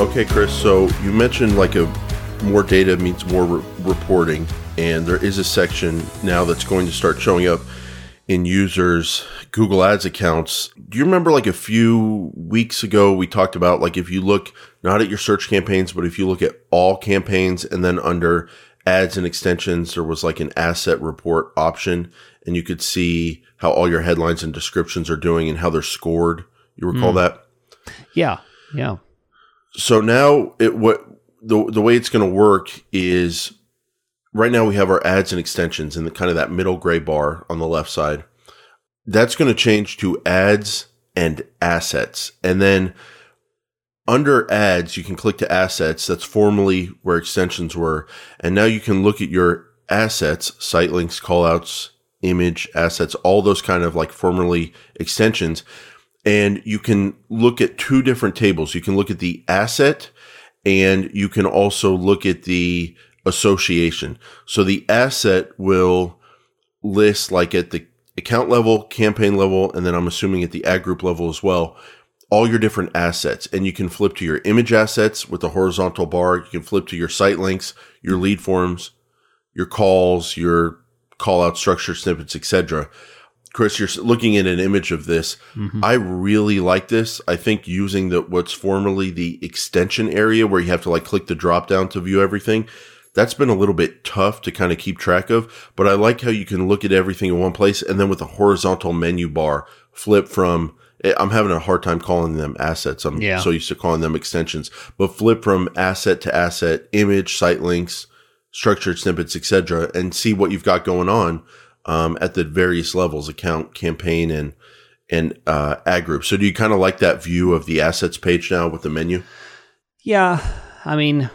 Okay, Chris. So you mentioned like a more data means more re- reporting, and there is a section now that's going to start showing up in users' Google Ads accounts. Do you remember like a few weeks ago we talked about like if you look not at your search campaigns, but if you look at all campaigns and then under ads and extensions, there was like an asset report option and you could see how all your headlines and descriptions are doing and how they're scored. You recall hmm. that? Yeah, yeah. So now it what the the way it's going to work is right now we have our ads and extensions in the kind of that middle gray bar on the left side. That's going to change to ads and assets. And then under ads, you can click to assets. That's formerly where extensions were. And now you can look at your assets, site links, callouts, image assets, all those kind of like formerly extensions. And you can look at two different tables. You can look at the asset and you can also look at the association. So the asset will list like at the account level, campaign level, and then I'm assuming at the ad group level as well, all your different assets. And you can flip to your image assets with the horizontal bar. You can flip to your site links, your lead forms, your calls, your call out structure snippets, etc. Chris, you're looking at an image of this. Mm-hmm. I really like this. I think using the what's formerly the extension area where you have to like click the drop down to view everything. That's been a little bit tough to kind of keep track of, but I like how you can look at everything in one place and then with a horizontal menu bar flip from eh, I'm having a hard time calling them assets. I'm yeah. so used to calling them extensions, but flip from asset to asset, image, site links, structured snippets, etc., and see what you've got going on um, at the various levels, account, campaign, and and uh, ad group. So do you kind of like that view of the assets page now with the menu? Yeah, I mean,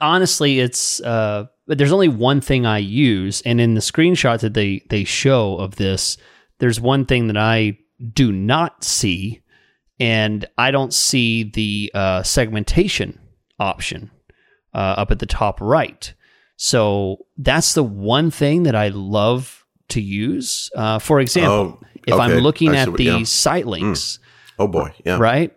honestly, it's uh, there's only one thing I use, and in the screenshot that they they show of this, there's one thing that I do not see, and I don't see the uh, segmentation option uh, up at the top right. So that's the one thing that I love to use. Uh, for example, oh, if I'm looking at the yeah. site hmm. links, mm. oh boy, yeah, right.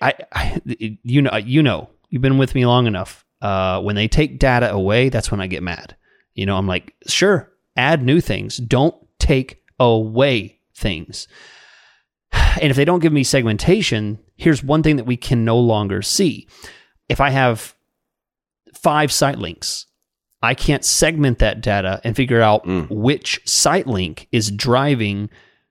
I, I, you know, you know, you've been with me long enough. Uh, when they take data away, that's when I get mad. You know, I'm like, sure, add new things. Don't take away things. And if they don't give me segmentation, here's one thing that we can no longer see. If I have five site links I can't segment that data and figure out mm. which site link is driving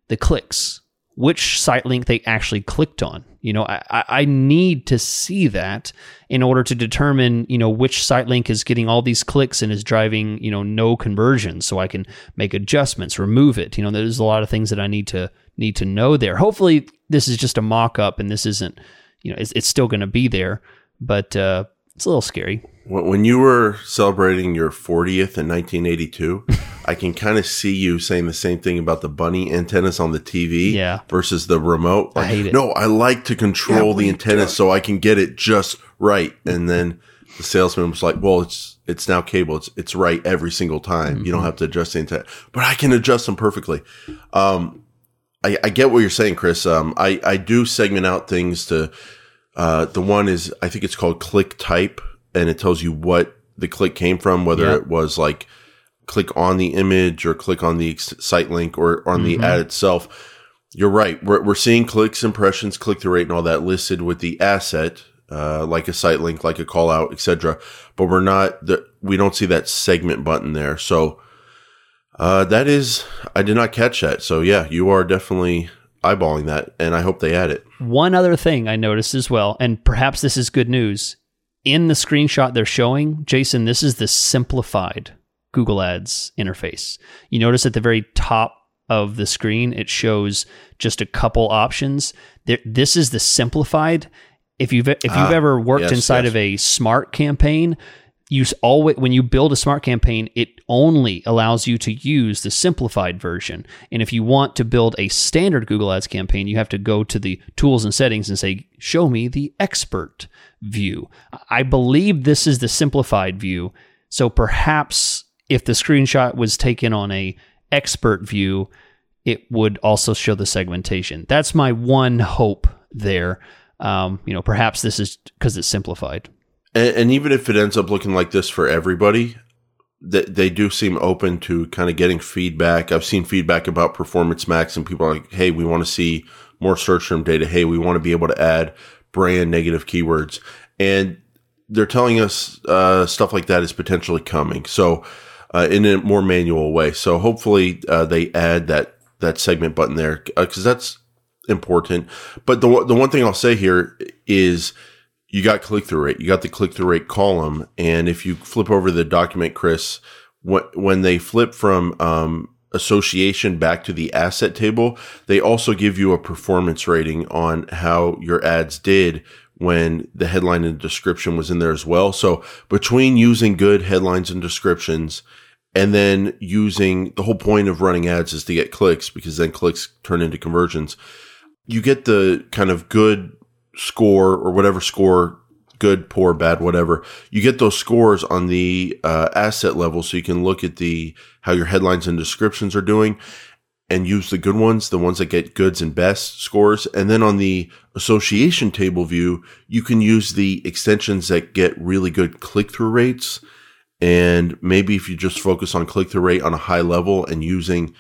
the clicks, which site link they actually clicked on. You know, I, I need to see that in order to determine, you know, which site link is getting all these clicks and is driving, you know, no conversions. So I can make adjustments, remove it. You know, there's a lot of things that I need to need to know there. Hopefully, this is just a mock up and this isn't, you know, it's, it's still going to be there, but uh, it's a little scary. When you were celebrating your 40th in 1982, I can kind of see you saying the same thing about the bunny antennas on the TV yeah. versus the remote. Like, I hate it. No, I like to control yeah, the antennas so I can get it just right. And then the salesman was like, "Well, it's it's now cable. It's it's right every single time. Mm-hmm. You don't mm-hmm. have to adjust the antenna, but I can adjust them perfectly." Um, I, I get what you're saying, Chris. Um, I I do segment out things to. Uh, the one is I think it's called click type and it tells you what the click came from, whether it was like click on the image or click on the site link or on mm-hmm. the ad itself. You're right. We're, we're seeing clicks, impressions, click through rate, and all that listed with the asset, uh, like a site link, like a call out, etc. But we're not the, we don't see that segment button there. So, uh, that is, I did not catch that. So yeah, you are definitely eyeballing that, and I hope they add it. One other thing I noticed as well, and perhaps this is good news, in the screenshot they're showing, Jason, this is the simplified Google Ads interface. You notice at the very top of the screen, it shows just a couple options. There, this is the simplified. If you've if you've ah, ever worked yes, inside yes. of a smart campaign, you always when you build a smart campaign, it only allows you to use the simplified version. And if you want to build a standard Google Ads campaign, you have to go to the tools and settings and say, "Show me the expert view." I believe this is the simplified view. So perhaps if the screenshot was taken on a expert view, it would also show the segmentation. That's my one hope there. Um, you know, perhaps this is because it's simplified. And, and, even if it ends up looking like this for everybody, they, they do seem open to kind of getting feedback. I've seen feedback about Performance Max, and people are like, "Hey, we want to see more search term data. Hey, we want to be able to add brand negative keywords." And they're telling us uh, stuff like that is potentially coming. So, uh, in a more manual way. So hopefully uh, they add that that segment button there because uh, that's important. But the the one thing I'll say here is you got click through rate. You got the click through rate column, and if you flip over the document, Chris, when when they flip from um, association back to the asset table, they also give you a performance rating on how your ads did when the headline and description was in there as well. So between using good headlines and descriptions and then using the whole point of running ads is to get clicks because then clicks turn into conversions. You get the kind of good score or whatever score good, poor, bad, whatever. You get those scores on the uh, asset level, so you can look at the how your headlines and descriptions are doing, and use the good ones, the ones that get goods and best scores. And then on the association table view, you can use the extensions that get really good click through rates. And maybe if you just focus on click through rate on a high level and using,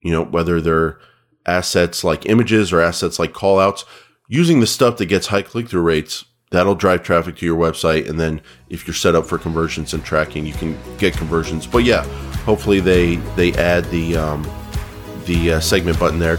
you know, whether they're assets like images or assets like callouts, using the stuff that gets high click through rates, that'll drive traffic to your website. And then if you're set up for conversions and tracking, you can get conversions. But yeah, hopefully they, they add the, um, the uh, segment button there.